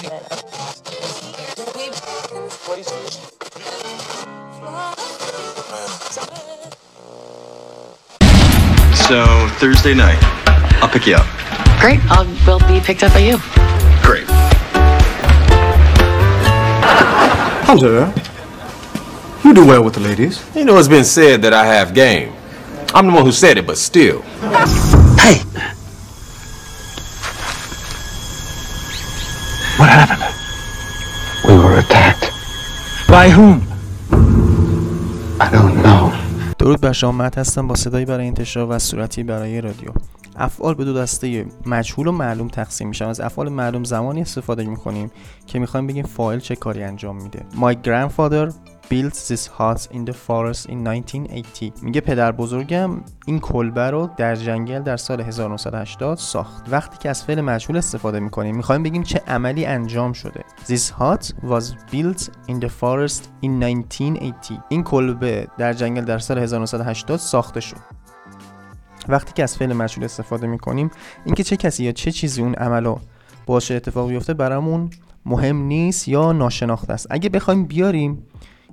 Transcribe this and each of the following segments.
So Thursday night, I'll pick you up. Great. I'll will be picked up by you. Great. Hunter, you do well with the ladies. You know, it's been said that I have game. I'm the one who said it, but still. Hey! What happened? We were attacked. By whom? I don't know. درود بر شما مت هستم با صدایی برای انتشار و صورتی برای رادیو افعال به دو دسته مجهول و معلوم تقسیم میشن از افعال معلوم زمانی استفاده می‌کنیم که می‌خوایم بگیم فایل چه کاری انجام میده My grandfather built this house in the forest in 1980 میگه پدر بزرگم این کلبه رو در جنگل در سال 1980 ساخت. وقتی که از فعل مجهول استفاده می‌کنیم می‌خوایم بگیم چه عملی انجام شده. This hut was built in the forest in 1980 این کلبه در جنگل در سال 1980 ساخته شد. وقتی که از فعل مجهول استفاده می‌کنیم اینکه چه کسی یا چه چیزی اون عملو باشه اتفاق بیفته برامون مهم نیست یا ناشناخته است. اگه بخوایم بیاریم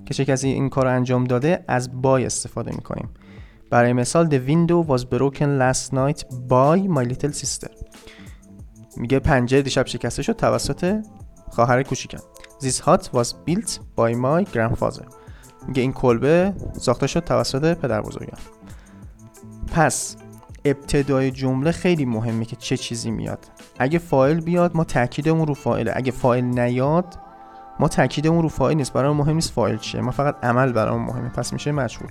که چه کسی این کار انجام داده از بای استفاده می‌کنیم. برای مثال The window was broken last night by my little sister. میگه پنجره دیشب شکسته شد توسط خواهر کوچیکم. This hut was built by my grandfather. میگه این کلبه ساخته شد توسط پدر بزرگم. پس ابتدای جمله خیلی مهمه که چه چیزی میاد. اگه فایل بیاد ما تاکیدمون رو فایله. اگه فایل نیاد ما تاکیدمون رو فایل نیست برای مهم نیست فایل چیه. ما فقط عمل برامون مهمه. پس میشه مجهول.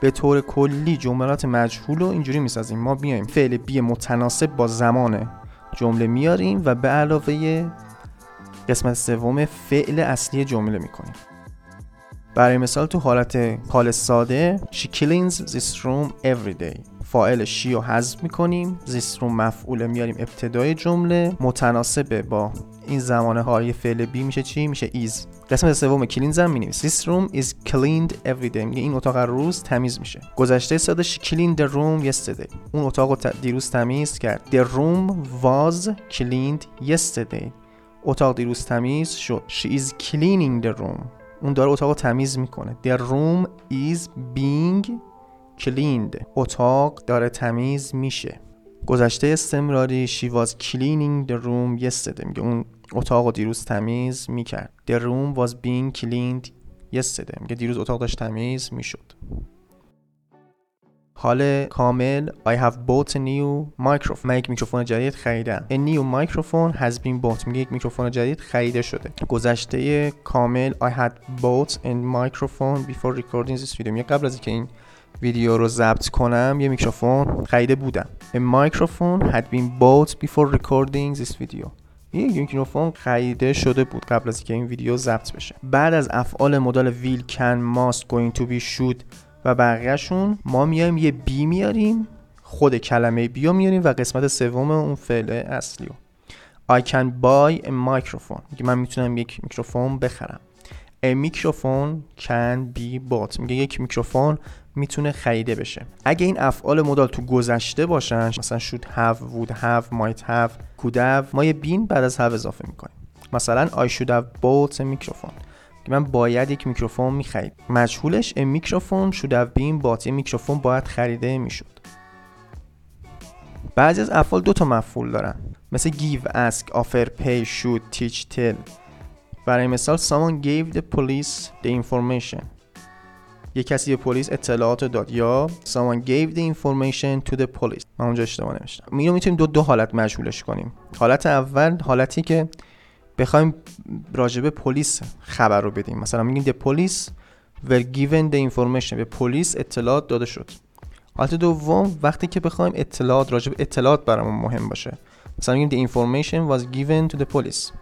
به طور کلی جملات مجهول رو اینجوری می‌سازیم. ما بیایم فعل بی متناسب با زمان جمله میاریم و به علاوه قسمت سوم فعل اصلی جمله می‌کنیم. برای مثال تو حالت حال ساده She cleans this room every day. فاعل شی رو حذف می‌کنیم. this room مفعول میاریم ابتدای جمله. متناسبه با این زمان حالی فعل be میشه چی؟ میشه is. قسمت سوم cleaned هم مینویس This room is cleaned every day. میگه این اتاق هر روز تمیز میشه. گذشته she cleaned the room yesterday. اون اتاق رو دیروز تمیز کرد. The room was cleaned yesterday. اتاق دیروز تمیز شد. She is cleaning the room. اون داره اتاق رو تمیز می‌کنه. The room is being cleaned اتاق داره تمیز میشه. گذشته استمراری she was cleaning the room yesterday. میگه اون اتاق دیروز تمیز می‌کرد. The room was being cleaned yesterday. میگه دیروز اتاق داشت تمیز می‌شد. حال کامل I have bought a new microphone. من یک میکروفون جدید خریدم. A new microphone has been bought. میگه یک میکروفون جدید خریده شده. گذشته کامل I had bought a microphone before recording this video. میگه قبل از اینکه این ویدیو رو ضبط کنم یه میکروفون خریده بودم. A microphone had been bought before recording this video. یک میکروفون خریده شده بود قبل از اینکه این ویدیو ضبط بشه. بعد از افعال modal will can must going to be should و بقیهشون ما میایم یه be میاریم خود کلمه be رو میاریم و قسمت سوم اون فعل اصلی رو I can buy a microphone. میگه من می‌تونم یک میکروفون بخرم. A microphone can be bought. میگه یک میکروفون می‌تونه خریده بشه. اگه این افعال modal تو گذشته باشن مثلا should have would have might have could have ما یه been بعد از have اضافه می‌کنیم. مثلا I should have bought a که من باید یک میکروفون می‌خرید. مجهولش a microphone should have been bought. میکروفون باید خریده می‌شد. بعضی از افعال دو تا مفعول دارن. مثل give, ask, offer, pay, show, teach, tell. برای مثال someone gave the police the information. یه کسی به پلیس اطلاعات داد یا someone gave the information to the police. من اونجا اشتباه نوشتم. اینو می‌تونیم دو دو حالت مجهولش کنیم. حالت اول حالتی که بخوایم راجبه پلیس خبر رو بدیم. مثلا میگیم the police were given the information. به پلیس اطلاعات داده شد. حالت دوم وقتی که بخوایم اطلاعات راجب اطلاعات برامون مهم باشه. مثلا میگیم the information was given to the police.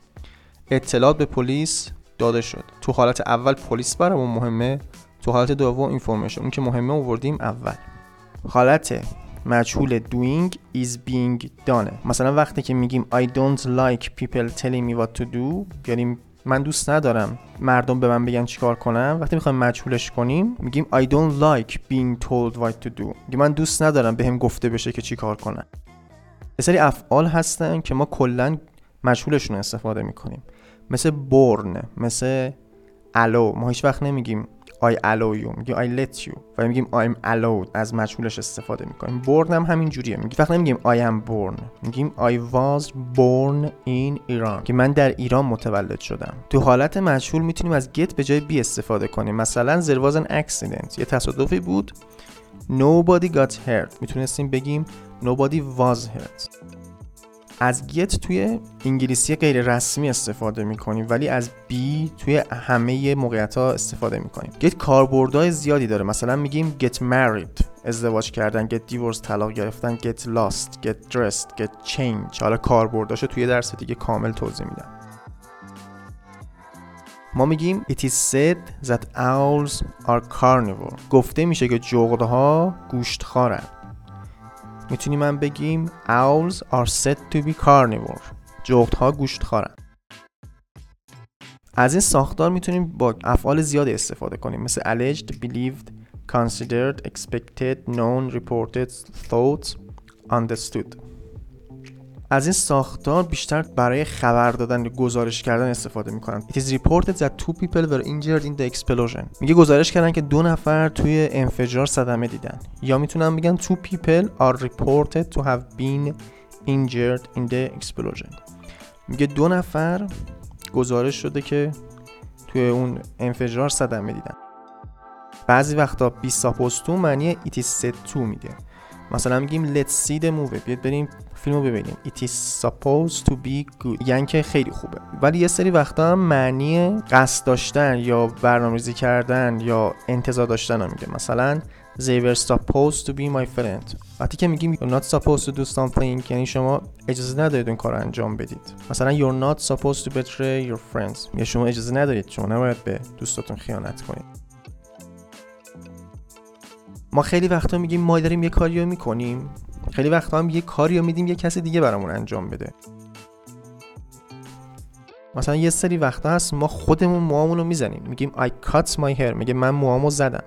اطلاعات به پلیس داده شد. تو حالت اول پلیس برامون مهمه. تو حالت دوم اینفورمیشن اون که مهمه آوردیم اول. حالت مجهول doing is being done. مثلا وقتی که میگیم I don't like people telling me what to do یعنی من دوست ندارم مردم به من بگن چیکار کنم. وقتی می‌خوایم مجهولش کنیم میگیم I don't like being told what to do. میگه من دوست ندارم بهم به گفته بشه که چیکار کنم. یه سری افعال هستن که ما کلا مجهولشون استفاده می‌کنیم. مثل born مثل allow. ما هیچ وقت نمیگیم I allow you میگیم I let you و میگیم I'm allowed از مجهولش استفاده می‌کنیم. Born هم همین جوریه میگیم وقت نمیگیم I am born میگیم I was born in Iran. که من در ایران متولد شدم. تو حالت مجهول می‌تونیم از get به جای be استفاده کنیم. مثلا there was an accident. یه تصادفی بود. Nobody got hurt. می‌تونستیم بگیم nobody was hurt. از get توی انگلیسی غیر رسمی استفاده می‌کنیم ولی از be توی همه موقعیت ها استفاده می‌کنیم. Get کاربردهای زیادی داره. مثلا میگیم get married ازدواج کردن get divorced طلاق گرفتن get lost get dressed get change حالا کاربرداشو توی درس دیگه کامل توضیح میدم. ما میگیم It is said that owls are carnivore. گفته میشه که جغدها گوشتخوارن. می‌تونیم من بگیم Owls are said to be carnivore جغدها گوشتخوارن از این ساختار می‌تونیم با افعال زیادی استفاده کنیم مثل alleged, believed, considered, expected, known, reported, thought, understood از این ساختار بیشتر برای خبر دادن یا گزارش کردن استفاده می‌کنن. It is reported that two people were injured in the explosion. میگه گزارش کردن که دو نفر توی انفجار صدمه دیدن. یا می‌تونن بگن two people are reported to have been injured in the explosion. میگه دو نفر گزارش شده که توی اون انفجار صدمه دیدن. بعضی وقتا supposed to معنی it is said to میده مثلا میگیم let's see the movie. بیاد بریم فیلمو ببینیم. It is supposed to be good. یعنی که خیلی خوبه. ولی یه سری وقتا هم معنی قصد داشتن یا برنامه‌ریزی کردن یا انتظار داشتن رو میده مثلا they were supposed to be my friend. وقتی که میگیم you're not supposed to do something یعنی شما اجازه ندارید اون کار انجام بدید. مثلا you're not supposed to betray your friends. یا شما اجازه ندارید شما نباید به دوستاتون خیانت کنید. ما خیلی وقتا میگیم ما داریم یه کاری رو می‌کنیم. خیلی وقتا هم یه کاری رو میدیم یه کسی دیگه برامون انجام بده. مثلا یه سری وقتا هست ما خودمون موامون رو می‌زنیم. میگیم I cut my hair. میگه من موامو زدم.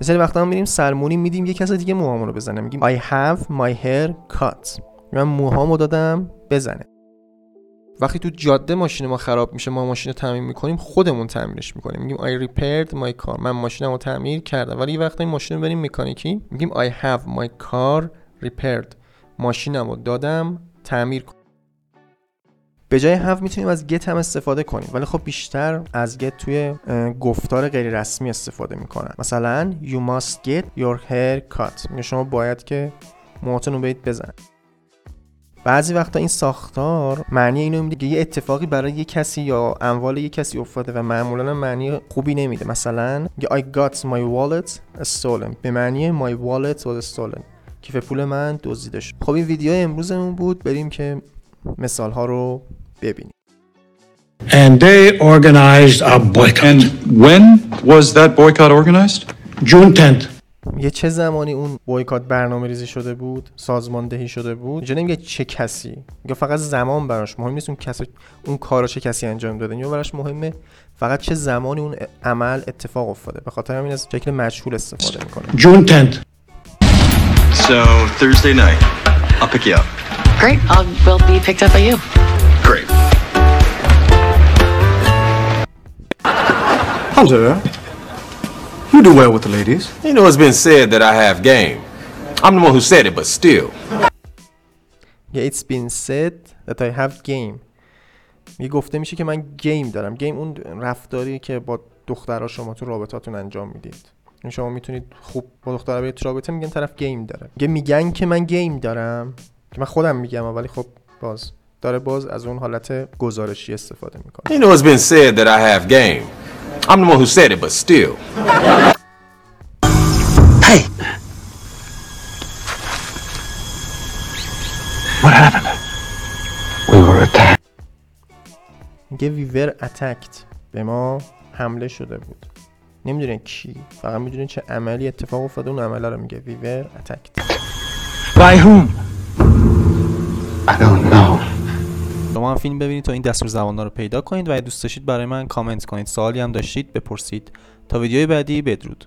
یه سری وقتا هم میریم سرمونی میدیم یه کس دیگه موامون رو بزنه. میگیم I have my hair cut. من موهامو دادم بزنه. وقتی تو جاده ماشین ما خراب میشه ما ماشین رو تعمیر می‌کنیم خودمون تعمیرش می‌کنیم. میگیم I repaired my car. من ماشینمو تعمیر کردم. ولی یه وقتی ماشین رو بریم مکانیکی. میگیم I have my car repaired. ماشینمو دادم تعمیر کن. به جای have می‌تونیم از get هم استفاده کنیم. ولی خب بیشتر از get توی گفتار غیر رسمی استفاده می‌کنن. مثلا you must get your hair cut. میگه شما باید که موهاتون رو برید بزن. بعضی وقتا این ساختار معنی اینو میده که یه اتفاقی برای یه کسی یا اموال یه کسی افتاده و معمولا معنی خوبی نمیده. مثلا I got my wallet stolen. به معنی my wallet was stolen. کیف پول من دزدیده شد خب این ویدیو امروزمون بود بریم که مثال ها رو ببینیم and they organized a boycott. And when was that boycott organized? June 10th. یه چه زمانی اون بویکات برنامه ریزی شده بود سازماندهی شده بود اینجا نمیگه چه کسی یا فقط زمان براش مهم نیست اون کسی اون کارو چه کسی انجام داده یا براش مهمه فقط چه زمانی اون عمل اتفاق افتاده به خاطر همین از شکل مجهول استفاده می‌کنه June 10th. So, Thursday night. I'll pick you up. Great. I'll will be picked up by you. Great. Hunter, you do well with the ladies. You know, it's been said that I have game. I'm the one who said it, but still. یا it's been said that I have game یه گفته میشه که من گیم دارم گیم اون رفتاری که با دخترها شما تو رابطاتون انجام میدید این شما می‌تونید خوب با دخترها برید تو رابطه میگن طرف گیم داره میگه میگن که من گیم دارم که من خودم میگم ولی خب باز داره باز از اون حالت گزارشی استفاده می‌کنه You know, it's been said that I have game. I'm the one who said it, but still. Hey! What happened? We were attacked. میگه we were attacked به ما حمله شده بود نمی‌دونه کی فقط می‌دونه چه عملی اتفاق افتاده اون عمله رو میگه were attacked By whom? I don't know. شما هم فیلم ببینید تا این دستور زبان رو پیدا کنید و اگه دوست داشتید برای من کامنت کنید سوالی هم داشتید بپرسید تا ویدیوی بعدی بدرود